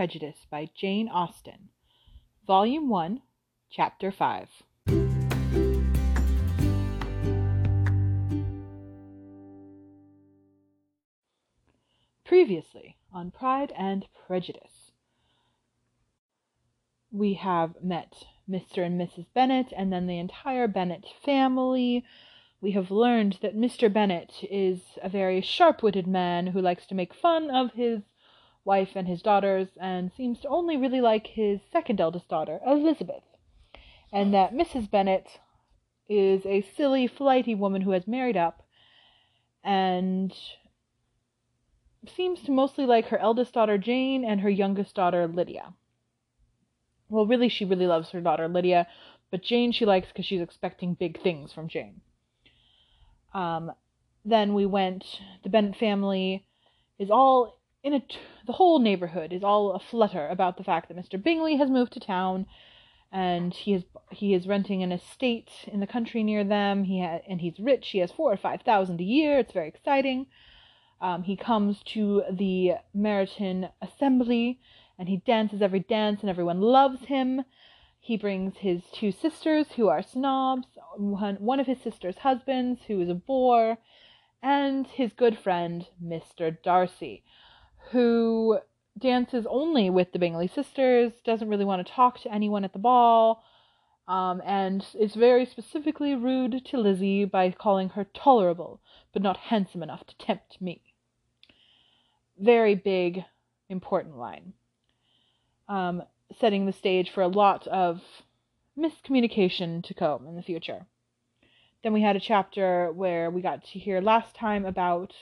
Prejudice by Jane Austen. Volume 1, Chapter 5. Previously on Pride and Prejudice, we have met Mr. and Mrs. Bennet and then the entire Bennet family. We have learned that Mr. Bennet is a very sharp witted man who likes to make fun of his wife and his daughters and seems to only really like his second eldest daughter, Elizabeth. And that Mrs. Bennet is a silly, flighty woman who has married up and seems to mostly like her eldest daughter Jane and her youngest daughter Lydia. Well, really, she really loves her daughter Lydia, but Jane she likes because she's expecting big things from Jane. Um, then we went. The Bennet family is all in a. The whole neighborhood is all aflutter about the fact that Mr. Bingley has moved to town, and he is he is renting an estate in the country near them. He ha- and he's rich. He has four or five thousand a year. It's very exciting. Um, he comes to the Meryton Assembly and he dances every dance and everyone loves him. He brings his two sisters who are snobs, one, one of his sister's husbands who is a bore, and his good friend Mr. Darcy, who dances only with the Bingley sisters, doesn't really want to talk to anyone at the ball, um, and is very specifically rude to Lizzie by calling her tolerable, but not handsome enough to tempt me very big, important line. Um, setting the stage for a lot of miscommunication to come in the future. Then we had a chapter where we got to hear last time about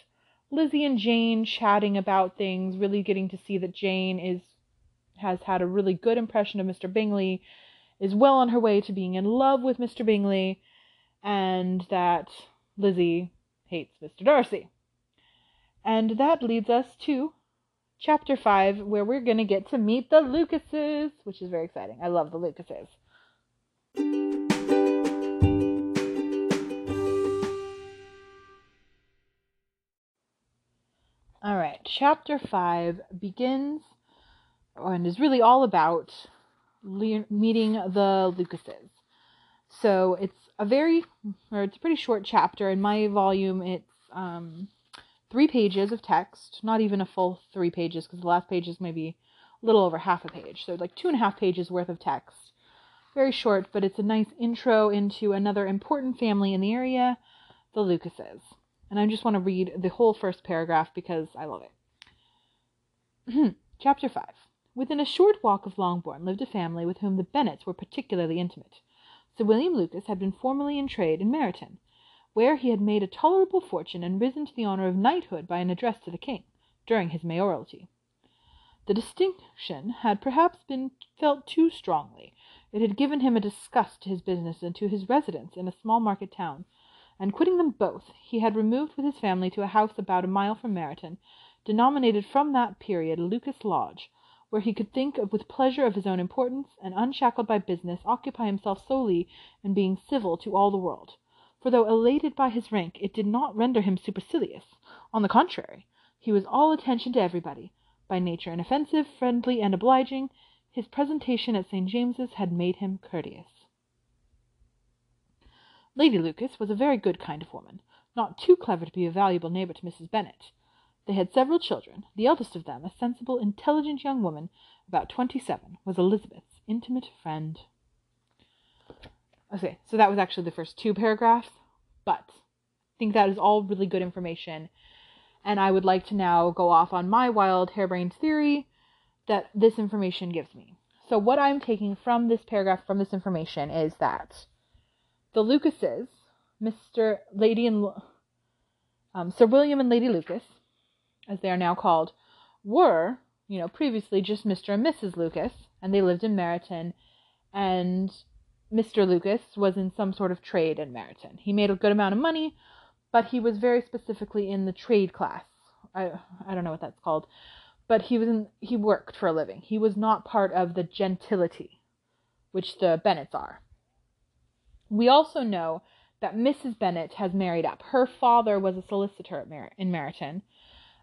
Lizzie and Jane chatting about things, really getting to see that Jane is has had a really good impression of Mr. Bingley, is well on her way to being in love with Mr. Bingley, and that Lizzie hates Mr. Darcy. And that leads us to chapter 5, where we're going to get to meet the Lucases, which is very exciting. I love the Lucases. All right, chapter 5 begins and is really all about le- meeting the Lucases. So it's a very, or it's a pretty short chapter. In my volume, it's um, three pages of text, not even a full three pages, because the last page is maybe a little over half a page. So, like two and a half pages worth of text. Very short, but it's a nice intro into another important family in the area, the Lucases. And I just want to read the whole first paragraph because I love it. Hmm. Chapter 5 Within a short walk of Longbourn lived a family with whom the Bennets were particularly intimate. Sir William Lucas had been formerly in trade in Meryton where he had made a tolerable fortune and risen to the honor of knighthood by an address to the king, during his mayoralty. The distinction had perhaps been felt too strongly. It had given him a disgust to his business and to his residence in a small market town, and quitting them both, he had removed with his family to a house about a mile from Meryton, denominated from that period Lucas Lodge, where he could think with pleasure of his own importance, and unshackled by business, occupy himself solely in being civil to all the world for though elated by his rank, it did not render him supercilious. On the contrary, he was all attention to everybody. By nature inoffensive, friendly, and obliging, his presentation at St. James's had made him courteous. Lady Lucas was a very good kind of woman, not too clever to be a valuable neighbor to Mrs. Bennet. They had several children. The eldest of them, a sensible, intelligent young woman, about twenty-seven, was Elizabeth's intimate friend. Okay, so that was actually the first two paragraphs, but I think that is all really good information. And I would like to now go off on my wild harebrained theory that this information gives me. So, what I'm taking from this paragraph, from this information, is that the Lucases, Mr. Lady and um, Sir William and Lady Lucas, as they are now called, were, you know, previously just Mr. and Mrs. Lucas, and they lived in Meryton, and Mr. Lucas was in some sort of trade in Meryton. He made a good amount of money, but he was very specifically in the trade class. I I don't know what that's called, but he was in, he worked for a living. He was not part of the gentility, which the Bennets are. We also know that Mrs. Bennet has married up. Her father was a solicitor Mer- in Meryton,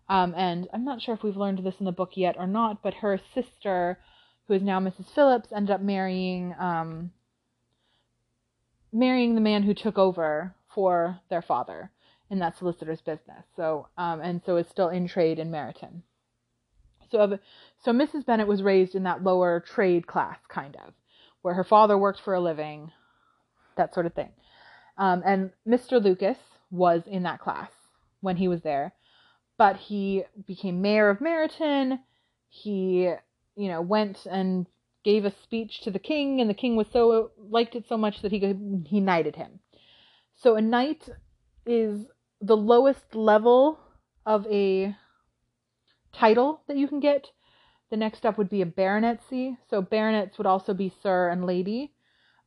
Um, and I'm not sure if we've learned this in the book yet or not, but her sister, who is now Mrs. Phillips, ended up marrying um, marrying the man who took over for their father in that solicitor's business. So um, and so is still in trade in Meryton. So so Mrs. Bennet was raised in that lower trade class kind of, where her father worked for a living, that sort of thing. Um, and Mr. Lucas was in that class when he was there, but he became mayor of Meryton. He, you know, went and gave a speech to the king, and the king was so liked it so much that he he knighted him. So a knight is the lowest level of a title that you can get. The next up would be a baronetcy. So baronets would also be sir and lady.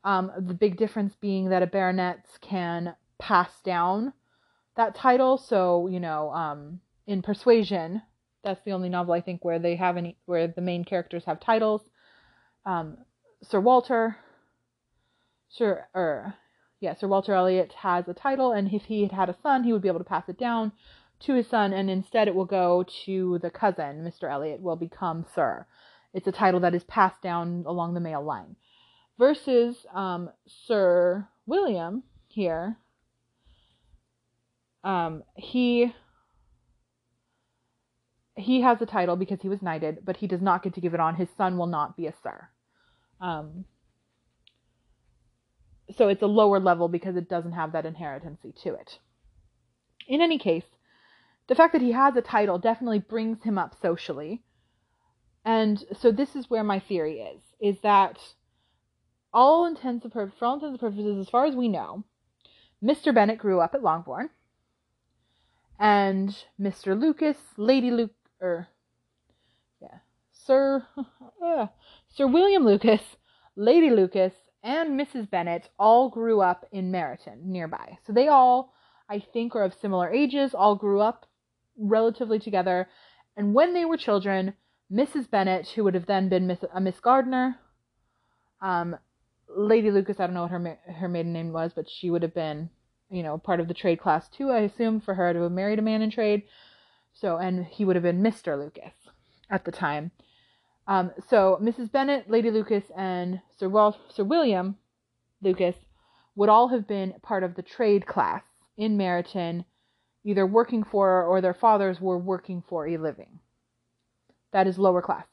Um, the big difference being that a baronet can pass down that title. So you know, um, in Persuasion, that's the only novel I think where they have any where the main characters have titles. Um, Sir Walter, Sir or yeah, Sir Walter Elliot has a title, and if he had had a son, he would be able to pass it down to his son, and instead it will go to the cousin. Mr. Elliot will become Sir. It's a title that is passed down along the male line. Versus um, Sir William here, um, he he has a title because he was knighted, but he does not get to give it on. His son will not be a Sir. Um, so it's a lower level because it doesn't have that inheritancy to it. In any case, the fact that he has a title definitely brings him up socially. And so this is where my theory is, is that all intents and purposes, for all intents and purposes, as far as we know, Mr. Bennet grew up at Longbourn, and Mr. Lucas, Lady Luke, or yeah, Sir, uh, Sir William Lucas, Lady Lucas, and Mrs. Bennet all grew up in Meryton nearby. So they all, I think, are of similar ages, all grew up relatively together. And when they were children, Mrs. Bennet, who would have then been Miss, a Miss Gardiner, um, Lady Lucas, I don't know what her her maiden name was, but she would have been, you know, part of the trade class too. I assume for her to have married a man in trade. So, and he would have been Mr. Lucas at the time. Um, so Mrs. Bennet, Lady Lucas, and Sir, Wal- Sir William Lucas would all have been part of the trade class in Meryton, either working for or their fathers were working for a living. That is lower class.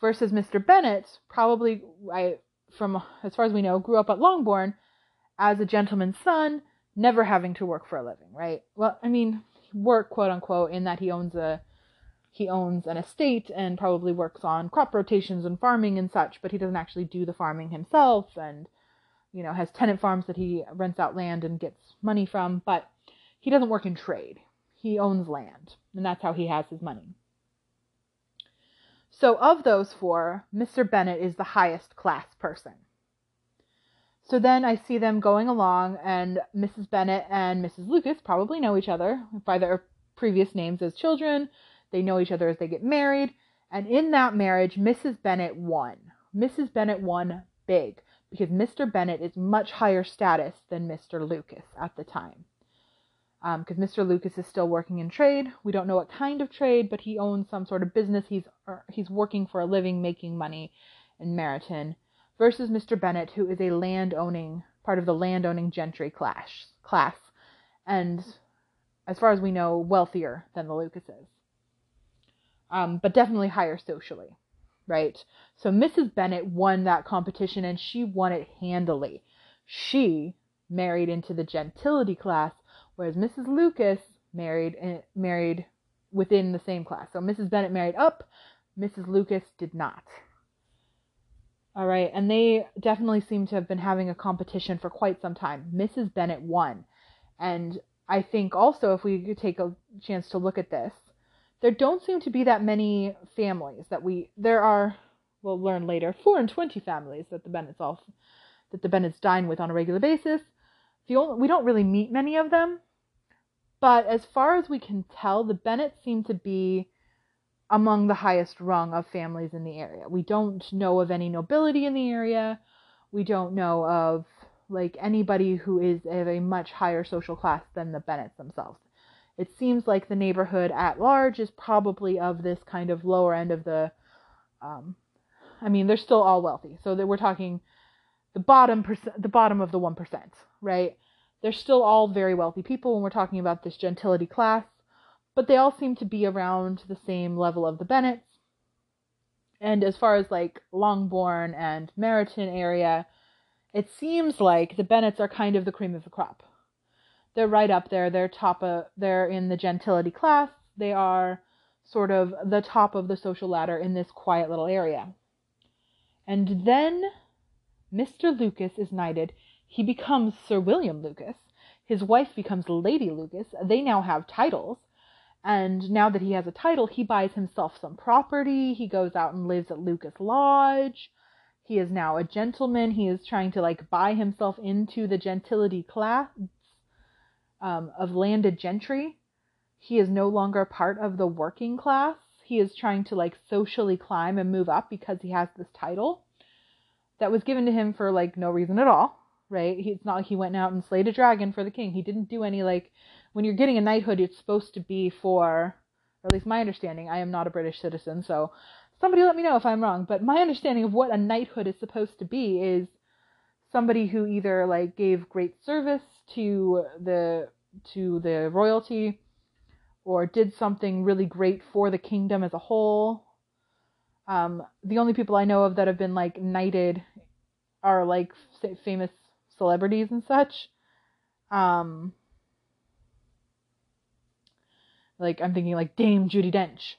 Versus Mr. Bennet, probably, I, from as far as we know, grew up at Longbourn as a gentleman's son, never having to work for a living, right? Well, I mean, work, quote unquote, in that he owns a he owns an estate and probably works on crop rotations and farming and such, but he doesn't actually do the farming himself and, you know, has tenant farms that he rents out land and gets money from, but he doesn't work in trade. He owns land, and that's how he has his money. So, of those four, Mr. Bennet is the highest class person. So then I see them going along, and Mrs. Bennet and Mrs. Lucas probably know each other by their previous names as children they know each other as they get married. And in that marriage, Mrs. Bennet won. Mrs. Bennet won big because Mr. Bennet is much higher status than Mr. Lucas at the time. Because um, Mr. Lucas is still working in trade. We don't know what kind of trade, but he owns some sort of business. He's er, he's working for a living, making money in Meryton. Versus Mr. Bennet, who is a land owning part of the land owning gentry class class, and as far as we know, wealthier than the Lucases um, but definitely higher socially, right? So Mrs. Bennet won that competition and she won it handily. She married into the gentility class, whereas Mrs. Lucas married married within the same class. So Mrs. Bennet married up, Mrs. Lucas did not. All right, and they definitely seem to have been having a competition for quite some time. Mrs. Bennet won. And I think also, if we could take a chance to look at this, there don't seem to be that many families that we there are we'll learn later four and twenty families that the Bennets all that the Bennets dine with on a regular basis. The only, we don't really meet many of them, but as far as we can tell, the Bennets seem to be among the highest rung of families in the area. We don't know of any nobility in the area. We don't know of like anybody who is of a much higher social class than the Bennets themselves. it seems like the neighborhood at large is probably of this kind of lower end of the um, I mean, they're still all wealthy. So that we're talking the bottom percent, the bottom of the 1%, right? They're still all very wealthy people when we're talking about this gentility class, but they all seem to be around the same level of the Bennets. And as far as like Longbourn and Meryton area, it seems like the Bennets are kind of the cream of the crop. They're right up there. They're top of, they're in the gentility class. They are sort of the top of the social ladder in this quiet little area. And then Mr. Lucas is knighted. He becomes Sir William Lucas. His wife becomes Lady Lucas. They now have titles. And now that he has a title, he buys himself some property. He goes out and lives at Lucas Lodge. He is now a gentleman. He is trying to like buy himself into the gentility class um, of landed gentry he is no longer part of the working class. He is trying to like socially climb and move up because he has this title that was given to him for like no reason at all, right? It's not like he went out and slayed a dragon for the king. He didn't do any like when you're getting a knighthood, it's supposed to be for, or at least my understanding. I am not a British citizen, so somebody let me know if I'm wrong. But my understanding of what a knighthood is supposed to be is somebody who either like gave great service to the to the royalty or did something really great for the kingdom as a whole. Um, the only people I know of that have been like knighted are like famous celebrities and such. Um, like I'm thinking like Dame Judi Dench.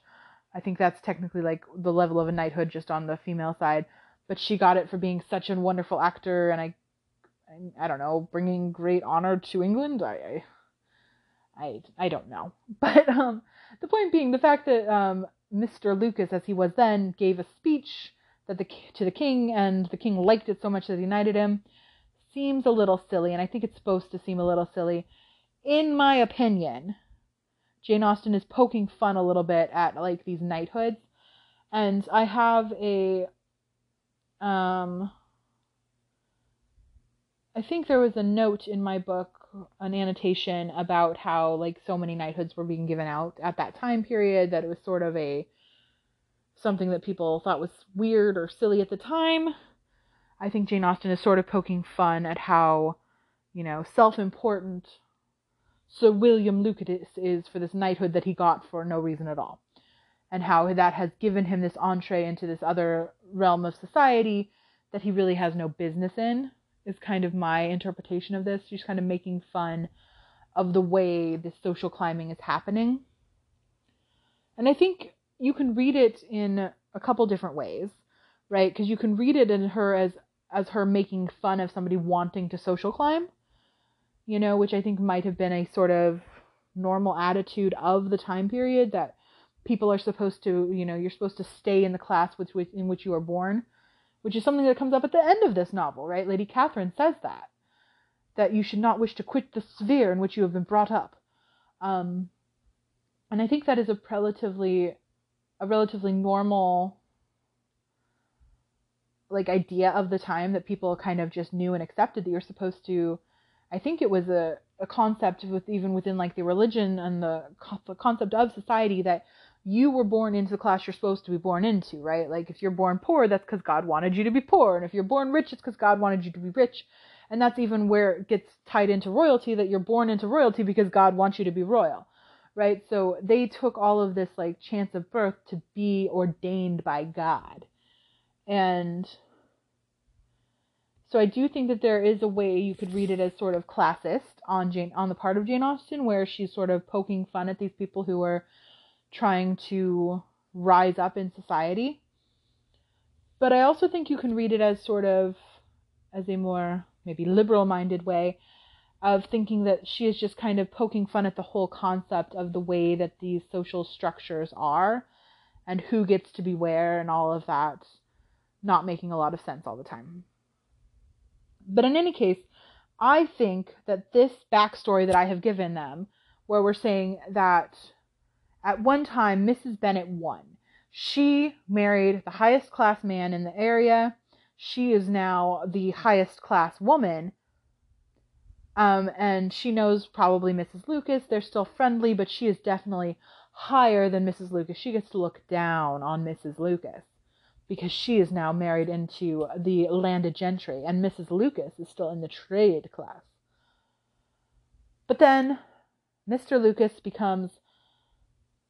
I think that's technically like the level of a knighthood just on the female side, but she got it for being such a wonderful actor and I I, I don't know, bringing great honor to England. I, I I I don't know. But um, the point being, the fact that um, Mr. Lucas, as he was then, gave a speech that the to the king, and the king liked it so much that he knighted him, seems a little silly, and I think it's supposed to seem a little silly. In my opinion, Jane Austen is poking fun a little bit at like these knighthoods, and I have a um. I think there was a note in my book an annotation about how like so many knighthoods were being given out at that time period that it was sort of a something that people thought was weird or silly at the time. I think Jane Austen is sort of poking fun at how, you know, self-important Sir William Lucas is for this knighthood that he got for no reason at all. And how that has given him this entree into this other realm of society that he really has no business in is kind of my interpretation of this. She's kind of making fun of the way this social climbing is happening. And I think you can read it in a couple different ways, right? Because you can read it in her as as her making fun of somebody wanting to social climb, you know, which I think might have been a sort of normal attitude of the time period that people are supposed to, you know, you're supposed to stay in the class which, in which you are born which is something that comes up at the end of this novel, right? Lady Catherine says that that you should not wish to quit the sphere in which you have been brought up. Um, and I think that is a relatively a relatively normal like idea of the time that people kind of just knew and accepted that you're supposed to I think it was a, a concept with even within like the religion and the, concept of society that you were born into the class you're supposed to be born into, right? Like if you're born poor, that's because God wanted you to be poor. And if you're born rich, it's because God wanted you to be rich. And that's even where it gets tied into royalty that you're born into royalty because God wants you to be royal, right? So they took all of this like chance of birth to be ordained by God. And so I do think that there is a way you could read it as sort of classist on Jane on the part of Jane Austen where she's sort of poking fun at these people who are trying to rise up in society. But I also think you can read it as sort of as a more maybe liberal minded way of thinking that she is just kind of poking fun at the whole concept of the way that these social structures are and who gets to be where and all of that not making a lot of sense all the time. But in any case, I think that this backstory that I have given them, where we're saying that at one time, Mrs. Bennet won. She married the highest class man in the area. She is now the highest class woman. Um, and she knows probably Mrs. Lucas. They're still friendly, but she is definitely higher than Mrs. Lucas. She gets to look down on Mrs. Lucas because she is now married into the landed gentry, and Mrs. Lucas is still in the trade class. But then Mr. Lucas becomes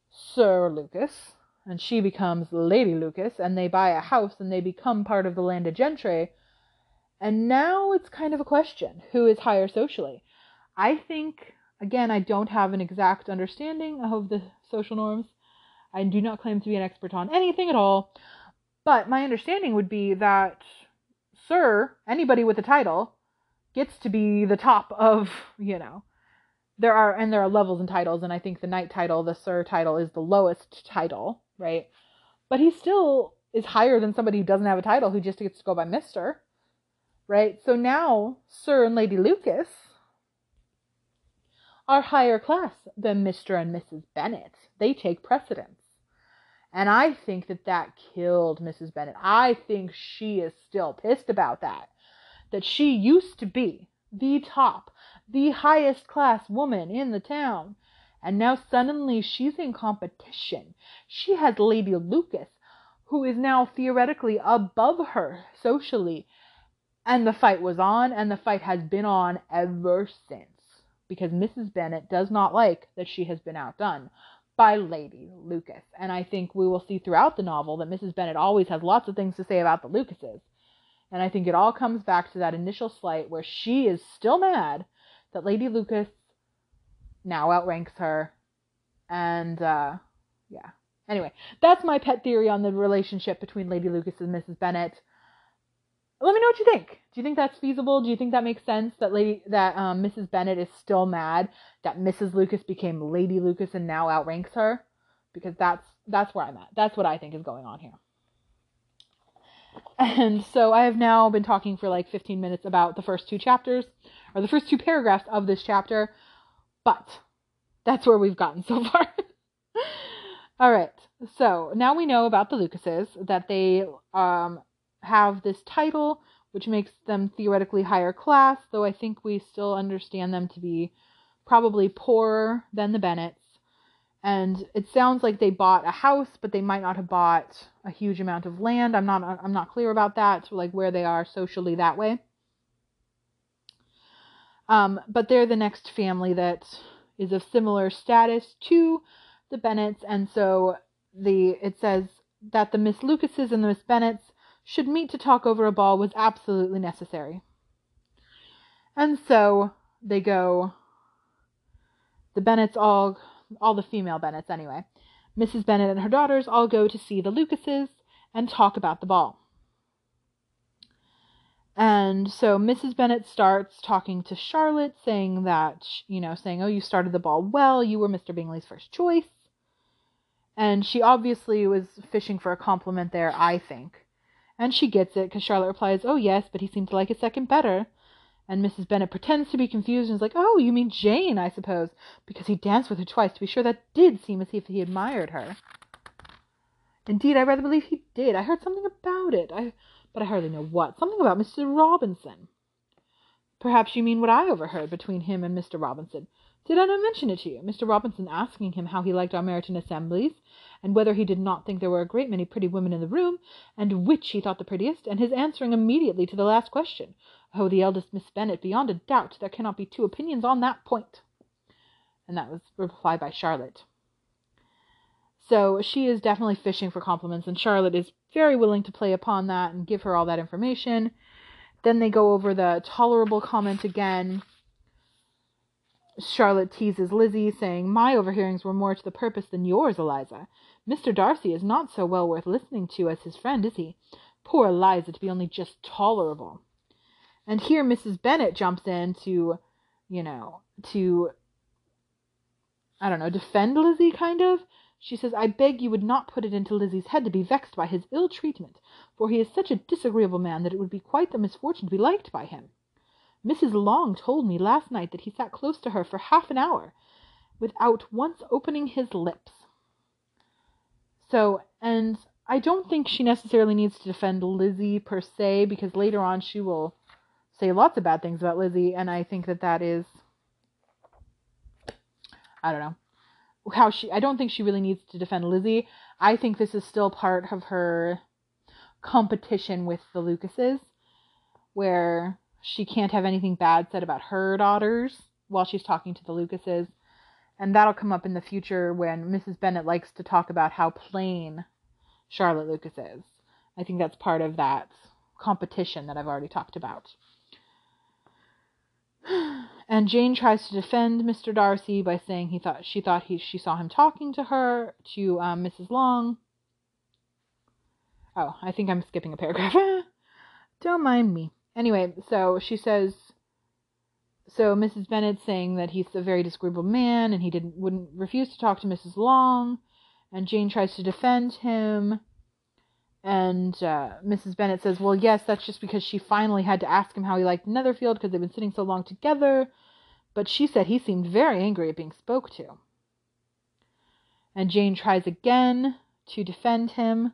Sir Lucas, and she becomes Lady Lucas, and they buy a house and they become part of the landed gentry. And now it's kind of a question who is higher socially? I think, again, I don't have an exact understanding of the social norms. I do not claim to be an expert on anything at all. But my understanding would be that Sir, anybody with a title, gets to be the top of, you know, there are, and there are levels and titles, and I think the Knight title, the Sir title, is the lowest title, right? But he still is higher than somebody who doesn't have a title who just gets to go by Mr right? So now Sir and Lady Lucas are higher class than Mr. and Mrs. Bennet. They take precedence. And I think that that killed Mrs. Bennet. I think she is still pissed about that. That she used to be the top, the highest class woman in the town. And now suddenly she's in competition. She has Lady Lucas, who is now theoretically above her socially and the fight was on, and the fight has been on ever since. Because Mrs. Bennet does not like that she has been outdone by Lady Lucas. And I think we will see throughout the novel that Mrs. Bennet always has lots of things to say about the Lucases. And I think it all comes back to that initial slight where she is still mad that Lady Lucas now outranks her. And, uh, yeah. Anyway, that's my pet theory on the relationship between Lady Lucas and Mrs. Bennet let me know what you think. Do you think that's feasible? Do you think that makes sense that lady that um, Mrs. Bennet is still mad that Mrs. Lucas became Lady Lucas and now outranks her? Because that's that's where I'm at. That's what I think is going on here. And so I have now been talking for like 15 minutes about the first two chapters or the first two paragraphs of this chapter, but that's where we've gotten so far. All right. So now we know about the Lucases that they um, have this title, which makes them theoretically higher class, though I think we still understand them to be probably poorer than the Bennets. And it sounds like they bought a house, but they might not have bought a huge amount of land. I'm not I'm not clear about that, so like where they are socially that way. Um, but they're the next family that is of similar status to the Bennets, and so the it says that the Miss Lucases and the Miss Bennets should meet to talk over a ball was absolutely necessary. And so they go, the Bennets all, all the female Bennets anyway, Mrs. Bennet and her daughters all go to see the Lucases and talk about the ball. And so Mrs. Bennet starts talking to Charlotte, saying that, you know, saying, oh, you started the ball well, you were Mr. Bingley's first choice. And she obviously was fishing for a compliment there, I think. And she gets it, because Charlotte replies, Oh, yes, but he seemed to like it second better. And Mrs. Bennet pretends to be confused and is like, Oh, you mean Jane, I suppose, because he danced with her twice. To be sure, that did seem as if he admired her. Indeed, I rather believe he did. I heard something about it, I, but I hardly know what. Something about Mr. Robinson. Perhaps you mean what I overheard between him and Mr. Robinson. Did I not mention it to you? Mr. Robinson asking him how he liked our Meryton assemblies, and whether he did not think there were a great many pretty women in the room, and which he thought the prettiest, and his answering immediately to the last question. Oh, the eldest Miss Bennet, beyond a doubt, there cannot be two opinions on that point. And that was replied by Charlotte. So she is definitely fishing for compliments, and Charlotte is very willing to play upon that and give her all that information. Then they go over the tolerable comment again Charlotte teases Lizzie, saying, My overhearings were more to the purpose than yours, Eliza. Mr. Darcy is not so well worth listening to as his friend, is he? Poor Eliza to be only just tolerable. And here Mrs. Bennet jumps in to, you know, to, I don't know, defend Lizzie, kind of. She says, I beg you would not put it into Lizzie's head to be vexed by his ill treatment, for he is such a disagreeable man that it would be quite the misfortune to be liked by him. Mrs. Long told me last night that he sat close to her for half an hour without once opening his lips. So, and I don't think she necessarily needs to defend Lizzie per se, because later on she will say lots of bad things about Lizzie, and I think that that is, I don't know, how she. I don't think she really needs to defend Lizzie. I think this is still part of her competition with the Lucases, where she can't have anything bad said about her daughters while she's talking to the Lucases. And that'll come up in the future when Mrs. Bennet likes to talk about how plain Charlotte Lucas is. I think that's part of that competition that I've already talked about. And Jane tries to defend Mr. Darcy by saying he thought she thought he she saw him talking to her to um, Mrs. Long. Oh, I think I'm skipping a paragraph. Don't mind me. Anyway, so she says so Mrs. Bennet saying that he's a very disagreeable man and he didn't wouldn't refuse to talk to Mrs. Long, and Jane tries to defend him. And uh, Mrs. Bennet says, Well, yes, that's just because she finally had to ask him how he liked Netherfield because they've been sitting so long together. But she said he seemed very angry at being spoke to. And Jane tries again to defend him,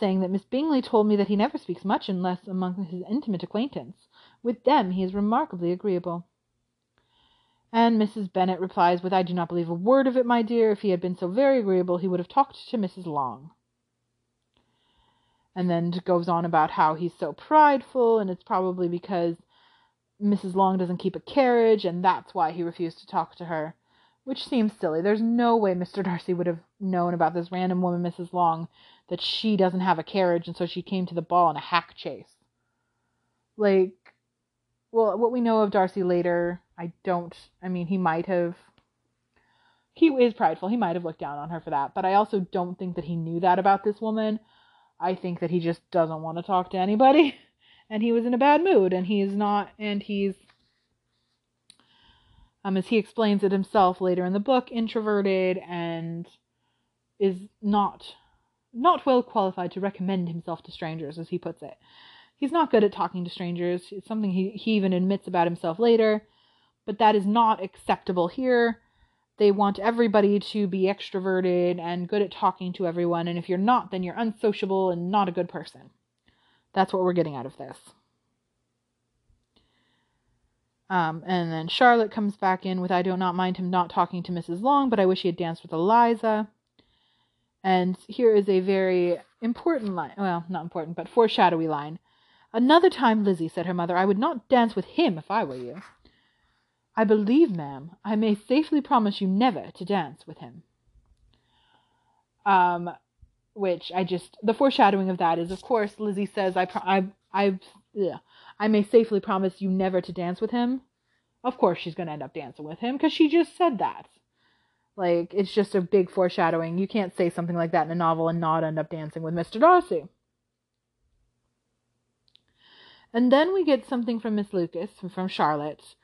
saying that Miss Bingley told me that he never speaks much unless among his intimate acquaintance. With them he is remarkably agreeable. And Mrs. Bennet replies with, I do not believe a word of it, my dear. If he had been so very agreeable, he would have talked to Mrs. Long and then goes on about how he's so prideful and it's probably because Mrs. Long doesn't keep a carriage and that's why he refused to talk to her, which seems silly. There's no way Mr. Darcy would have known about this random woman, Mrs. Long, that she doesn't have a carriage and so she came to the ball in a hack chaise. Like, well, what we know of Darcy later, I don't, I mean, he might have he is prideful. He might have looked down on her for that, but I also don't think that he knew that about this woman. I think that he just doesn't want to talk to anybody and he was in a bad mood and he's not and he's um as he explains it himself later in the book introverted and is not not well qualified to recommend himself to strangers as he puts it. He's not good at talking to strangers. It's something he, he even admits about himself later, but that is not acceptable here they want everybody to be extroverted and good at talking to everyone. And if you're not, then you're unsociable and not a good person. That's what we're getting out of this. Um, and then Charlotte comes back in with, I do not mind him not talking to Mrs. Long, but I wish he had danced with Eliza. And here is a very important line. Well, not important, but foreshadowy line. Another time, Lizzie, said her mother, I would not dance with him if I were you. I believe, ma'am, I may safely promise you never to dance with him. Um, which I just the foreshadowing of that is, of course, Lizzie says, I, I, I, ugh, I may safely promise you never to dance with him. Of course, she's gonna end up dancing with him because she just said that. Like, it's just a big foreshadowing. You can't say something like that in a novel and not end up dancing with Mr. Darcy. And then we get something from Miss Lucas, from Charlotte,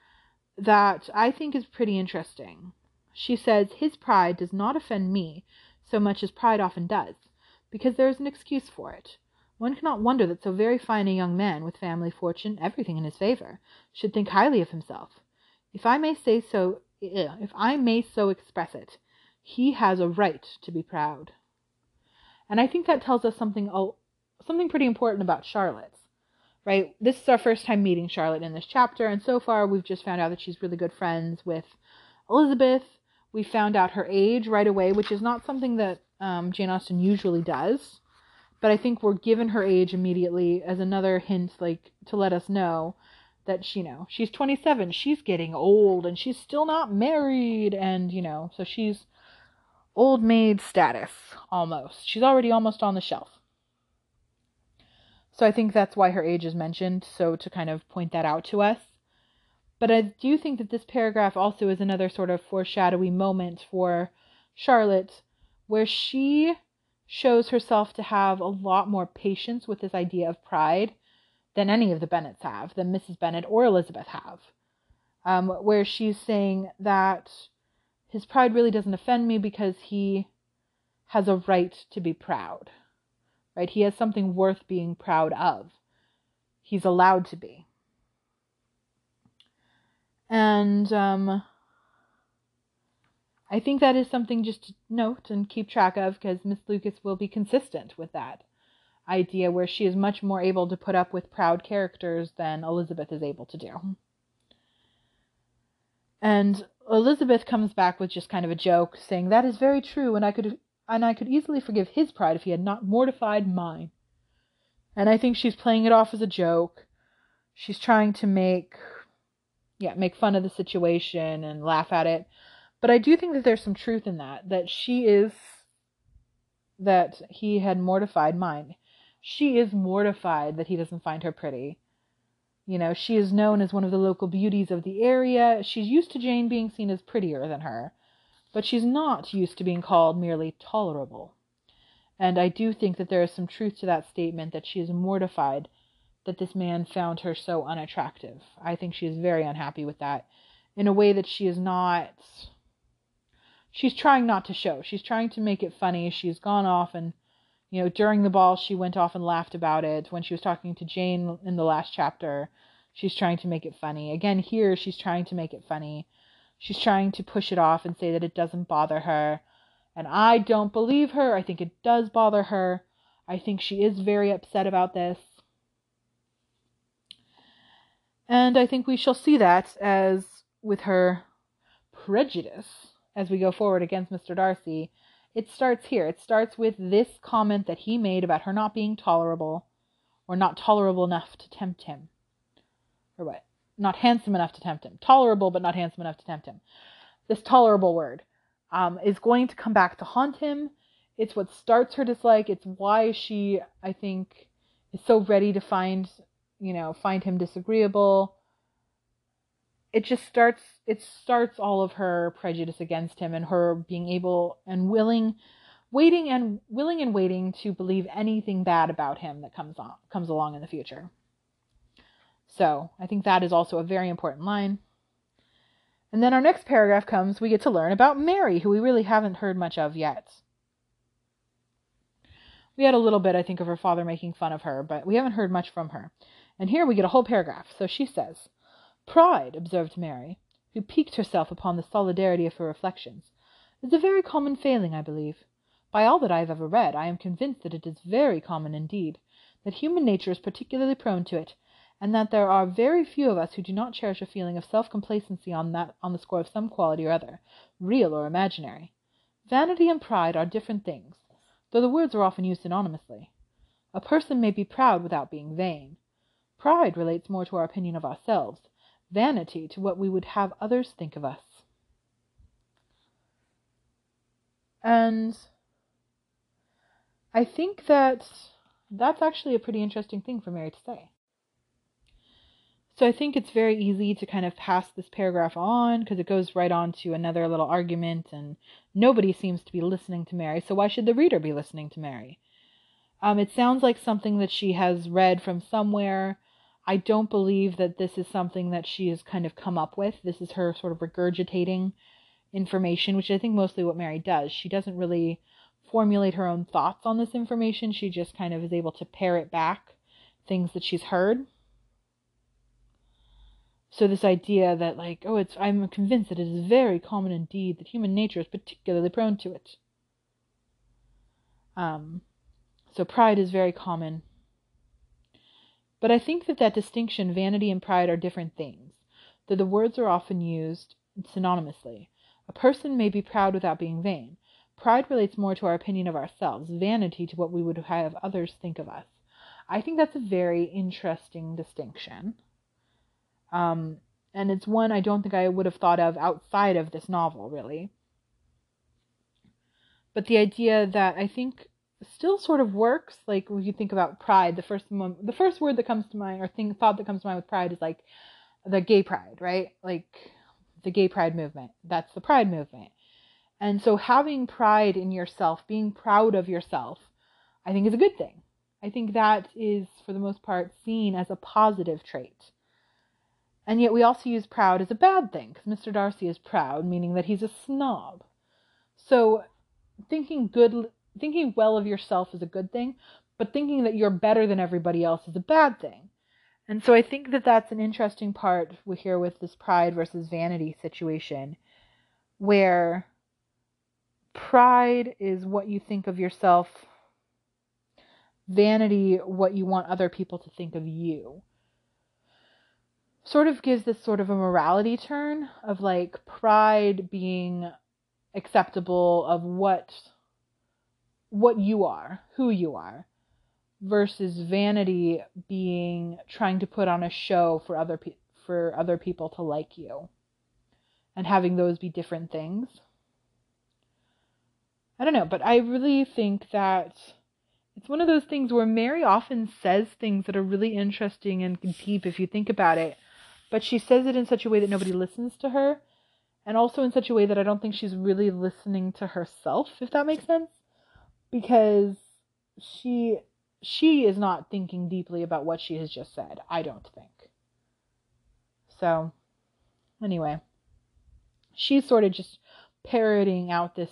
that I think is pretty interesting. She says, His pride does not offend me so much as pride often does, because there is an excuse for it. One cannot wonder that so very fine a young man, with family, fortune, everything in his favor, should think highly of himself. If I may say so, if I may so express it, he has a right to be proud. And I think that tells us something, something pretty important about Charlotte right? This is our first time meeting Charlotte in this chapter, and so far we've just found out that she's really good friends with Elizabeth. We found out her age right away, which is not something that um, Jane Austen usually does. But I think we're given her age immediately as another hint, like to let us know that she, you know, she's 27, she's getting old, and she's still not married, and you know, so she's old maid status almost. She's already almost on the shelf. So I think that's why her age is mentioned, so to kind of point that out to us. But I do think that this paragraph also is another sort of foreshadowy moment for Charlotte, where she shows herself to have a lot more patience with this idea of pride than any of the Bennets have, than Mrs. Bennet or Elizabeth have. Um, where she's saying that his pride really doesn't offend me because he has a right to be proud right? He has something worth being proud of. He's allowed to be. And um, I think that is something just to note and keep track of because Miss Lucas will be consistent with that. idea where she is much more able to put up with proud characters than Elizabeth is able to do. And Elizabeth comes back with just kind of a joke, saying, That is very true, and I could and I could easily forgive his pride if he had not mortified mine. And I think she's playing it off as a joke. She's trying to make yeah, make fun of the situation and laugh at it. But I do think that there's some truth in that, that she is that he had mortified mine. She is mortified that he doesn't find her pretty. You know, she is known as one of the local beauties of the area. She's used to Jane being seen as prettier than her, but she's not used to being called merely tolerable. And I do think that there is some truth to that statement that she is mortified that this man found her so unattractive. I think she is very unhappy with that in a way that she is not. She's trying not to show. She's trying to make it funny. She's gone off and, you know, during the ball, she went off and laughed about it. When she was talking to Jane in the last chapter, she's trying to make it funny. Again, here, she's trying to make it funny. She's trying to push it off and say that it doesn't bother her. And I don't believe her. I think it does bother her. I think she is very upset about this. And I think we shall see that as with her prejudice as we go forward against Mr. Darcy. It starts here. It starts with this comment that he made about her not being tolerable or not tolerable enough to tempt him. Or what? Not handsome enough to tempt him. Tolerable, but not handsome enough to tempt him. This tolerable word um, is going to come back to haunt him. It's what starts her dislike. It's why she, I think, is so ready to find you know, find him disagreeable. It just starts it starts all of her prejudice against him and her being able and willing waiting and willing and waiting to believe anything bad about him that comes on comes along in the future. So, I think that is also a very important line. And then our next paragraph comes, we get to learn about Mary, who we really haven't heard much of yet. We had a little bit, I think, of her father making fun of her, but we haven't heard much from her. And here we get a whole paragraph. So she says, Pride, observed Mary, who piqued herself upon the solidarity of her reflections, is a very common failing, I believe. By all that I have ever read, I am convinced that it is very common indeed, that human nature is particularly prone to it, and that there are very few of us who do not cherish a feeling of self complacency on that on the score of some quality or other, real or imaginary. Vanity and pride are different things, though the words are often used synonymously. A person may be proud without being vain. Pride relates more to our opinion of ourselves, vanity to what we would have others think of us. And I think that that's actually a pretty interesting thing for Mary to say. So I think it's very easy to kind of pass this paragraph on because it goes right on to another little argument, and nobody seems to be listening to Mary. So why should the reader be listening to Mary? Um, it sounds like something that she has read from somewhere I don't believe that this is something that she has kind of come up with. This is her sort of regurgitating information, which I think mostly what Mary does. She doesn't really formulate her own thoughts on this information. She just kind of is able to pare it back, things that she's heard. So this idea that like, oh, it's I'm convinced that it is very common indeed that human nature is particularly prone to it. Um, so pride is very common but I think that that distinction, vanity and pride, are different things, though the words are often used synonymously. A person may be proud without being vain. Pride relates more to our opinion of ourselves, vanity to what we would have others think of us. I think that's a very interesting distinction. Um, and it's one I don't think I would have thought of outside of this novel, really. But the idea that I think still sort of works. Like when you think about pride, the first the first word that comes to mind or thing thought that comes to mind with pride is like the gay pride, right? Like the gay pride movement. That's the pride movement. And so having pride in yourself, being proud of yourself, I think is a good thing. I think that is for the most part seen as a positive trait. And yet we also use proud as a bad thing because Mr. Darcy is proud, meaning that he's a snob. So thinking good thinking well of yourself is a good thing, but thinking that you're better than everybody else is a bad thing. And so I think that that's an interesting part here with this pride versus vanity situation, where pride is what you think of yourself vanity what you want other people to think of you. Sort of gives this sort of a morality turn of like pride being acceptable of what what you are, who you are, versus vanity being trying to put on a show for other pe- for other people to like you and having those be different things. I don't know, but I really think that it's one of those things where Mary often says things that are really interesting and deep if you think about it, but she says it in such a way that nobody listens to her, and also in such a way that I don't think she's really listening to herself, if that makes sense, because she she is not thinking deeply about what she has just said. I don't think. So, anyway, she's sort of just parroting out this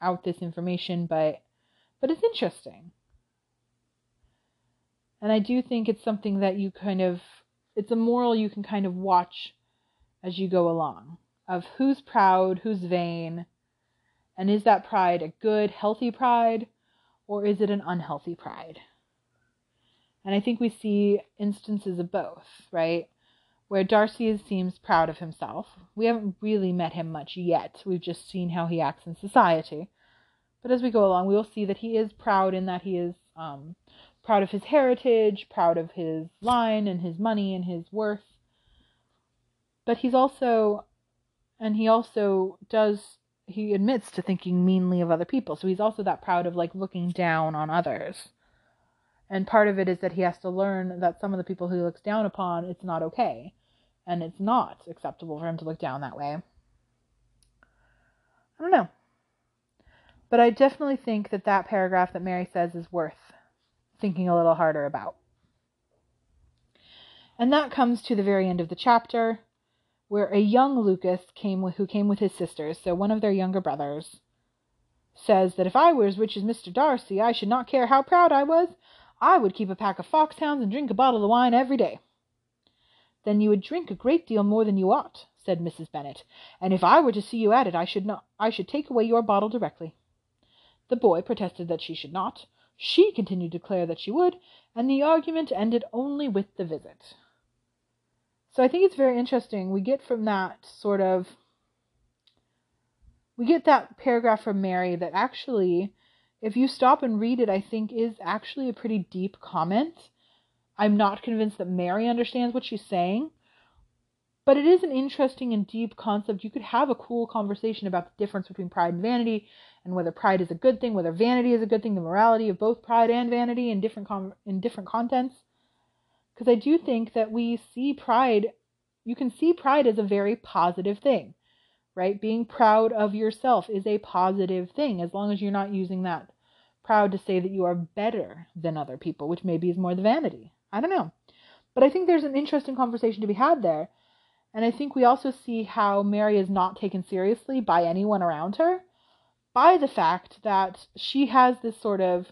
out this information, but but it's interesting. And I do think it's something that you kind of it's a moral you can kind of watch as you go along of who's proud, who's vain, and is that pride a good, healthy pride, or is it an unhealthy pride? And I think we see instances of both, right? Where Darcy seems proud of himself. We haven't really met him much yet. We've just seen how he acts in society. But as we go along, we will see that he is proud in that he is um, proud of his heritage, proud of his line and his money and his worth. But he's also, and he also does, he admits to thinking meanly of other people. So he's also that proud of like looking down on others. And part of it is that he has to learn that some of the people he looks down upon, it's not okay. And it's not acceptable for him to look down that way. I don't know. But I definitely think that that paragraph that Mary says is worth thinking a little harder about. And that comes to the very end of the chapter, where a young Lucas came with, who came with his sisters, so one of their younger brothers, says that if I were as rich as Mr. Darcy, I should not care how proud I was. I would keep a pack of foxhounds and drink a bottle of wine every day. Then you would drink a great deal more than you ought, said Mrs. Bennet, and if I were to see you at it, I should not I should take away your bottle directly. The boy protested that she should not. She continued to declare that she would, and the argument ended only with the visit. So I think it's very interesting. We get from that sort of we get that paragraph from Mary that actually, if you stop and read it, I think is actually a pretty deep comment. I'm not convinced that Mary understands what she's saying, but it is an interesting and deep concept. You could have a cool conversation about the difference between pride and vanity and whether pride is a good thing, whether vanity is a good thing, the morality of both pride and vanity in different com- in different contents. Because I do think that we see pride, you can see pride as a very positive thing, right? Being proud of yourself is a positive thing as long as you're not using that proud to say that you are better than other people, which maybe is more the vanity. I don't know. But I think there's an interesting conversation to be had there. And I think we also see how Mary is not taken seriously by anyone around her by the fact that she has this sort of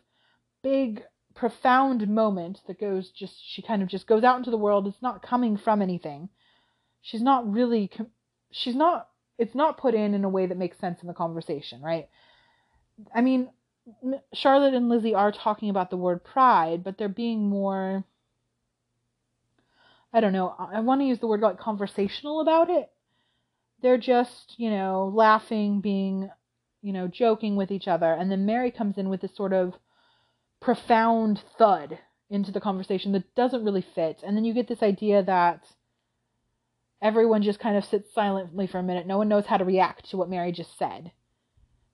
big profound moment that goes just she kind of just goes out into the world. It's not coming from anything. She's not really she's not it's not put in in a way that makes sense in the conversation right? I mean charlotte and lizzie are talking about the word pride but they're being more i don't know i want to use the word like conversational about it. They're just you know laughing being you know, joking with each other. And then Mary comes in with this sort of profound thud into the conversation that doesn't really fit. And then you get this idea that everyone just kind of sits silently for a minute. No one knows how to react to what Mary just said.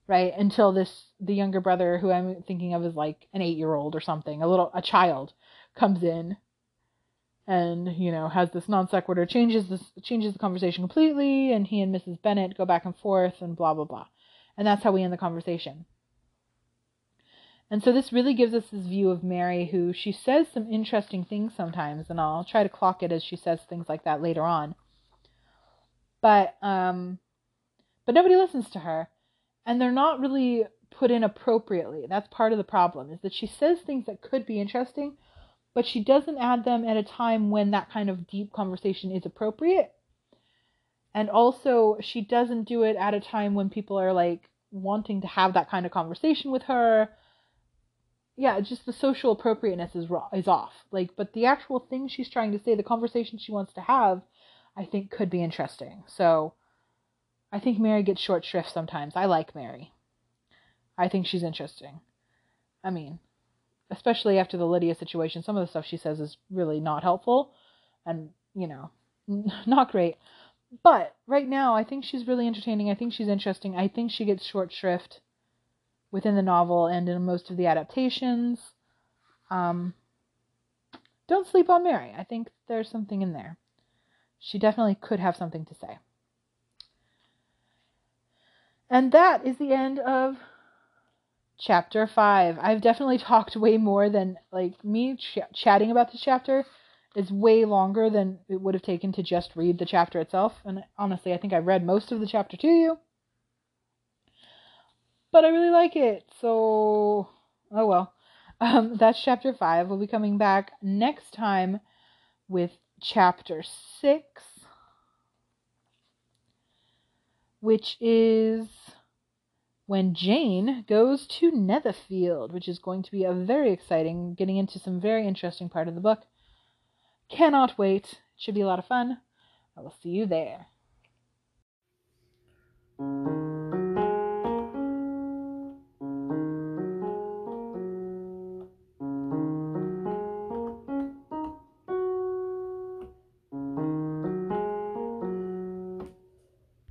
Right? Until this the younger brother who I'm thinking of is like an 8-year-old or something, a little a child comes in and you know has this non sequitur changes this changes the conversation completely and he and Mrs. Bennet go back and forth and blah blah blah. And that's how we end the conversation. And so this really gives us this view of Mary, who she says some interesting things sometimes, and I'll try to clock it as she says things like that later on. But um, but nobody listens to her, and they're not really put in appropriately. That's part of the problem is that she says things that could be interesting, but she doesn't add them at a time when that kind of deep conversation is appropriate. And also, she doesn't do it at a time when people are like wanting to have that kind of conversation with her. Yeah, just the social appropriateness is raw, is off. Like, but the actual thing she's trying to say, the conversation she wants to have, I think could be interesting. So, I think Mary gets short shrift sometimes. I like Mary. I think she's interesting. I mean, especially after the Lydia situation, some of the stuff she says is really not helpful and, you know, not great. But right now, I think she's really entertaining. I think she's interesting. I think she gets short shrift within the novel and in most of the adaptations. Um, don't sleep on Mary. I think there's something in there. She definitely could have something to say. And that is the end of chapter 5. I've definitely talked way more than like me ch- chatting about this chapter is way longer than it would have taken to just read the chapter itself. And honestly, I think I've read most of the chapter to you. But I really like it. So, oh well. Um, that's chapter 5. We'll be coming back next time with chapter 6, which is when Jane goes to Netherfield, which is going to be a very exciting, getting into some very interesting part of the book. Cannot wait. It should be a lot of fun. I will see you there.